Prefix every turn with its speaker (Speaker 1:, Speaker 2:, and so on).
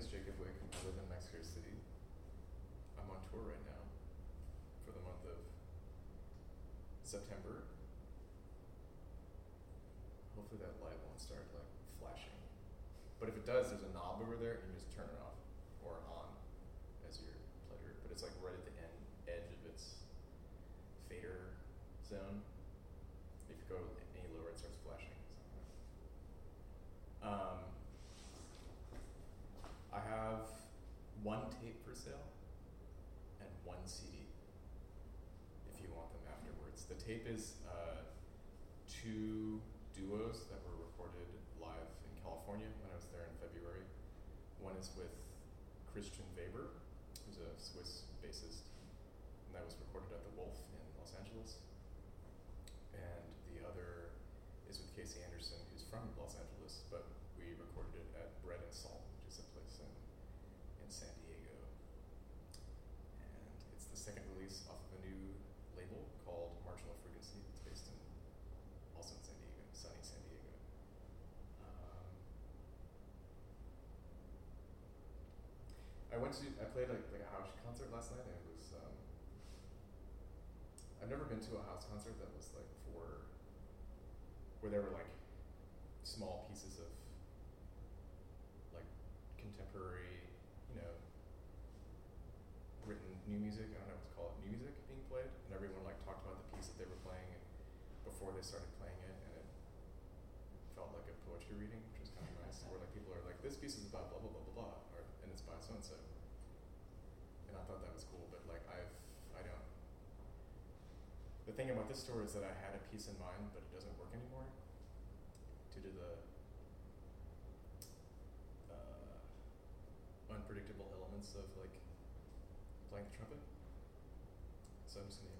Speaker 1: is Jacob Wick. I live in Mexico City. I'm on tour right now for the month of September. Hopefully that light won't start like flashing. But if it does, there's a knob over there and you just turn it off or on as your pleasure. But it's like right at the end edge of its fader zone. If you go any lower, it starts flashing. So, um, I have one tape for sale and one CD if you want them afterwards. The tape is uh, two duos that were recorded live in California when I was there in February. One is with Christian Weber, who's a Swiss bassist, and that was recorded at the Wolf in Los Angeles. And the other is with Casey Anderson, who's from Los Angeles, but we recorded it at Bread and Salt, which is a place in, in San Diego. And it's the second release off of a new label called Marginal Frequency. It's based in also in San Diego, sunny San Diego. Um, I went to I played like like a house concert last night and it was um, I've never been to a house concert that was like for where there were like small pieces of like contemporary, you know, written new music. I don't know what to call it, new music being played, and everyone like talked about the piece that they were playing before they started playing it, and it felt like a poetry reading, which was kind of nice. Where like people are like, this piece is about blah blah blah blah blah, or and it's by so and so, and I thought that was cool. But like I've I don't. The thing about this story is that I had a piece in mind, but it doesn't work anymore due to the uh, unpredictable elements of like playing the trumpet. So I'm just gonna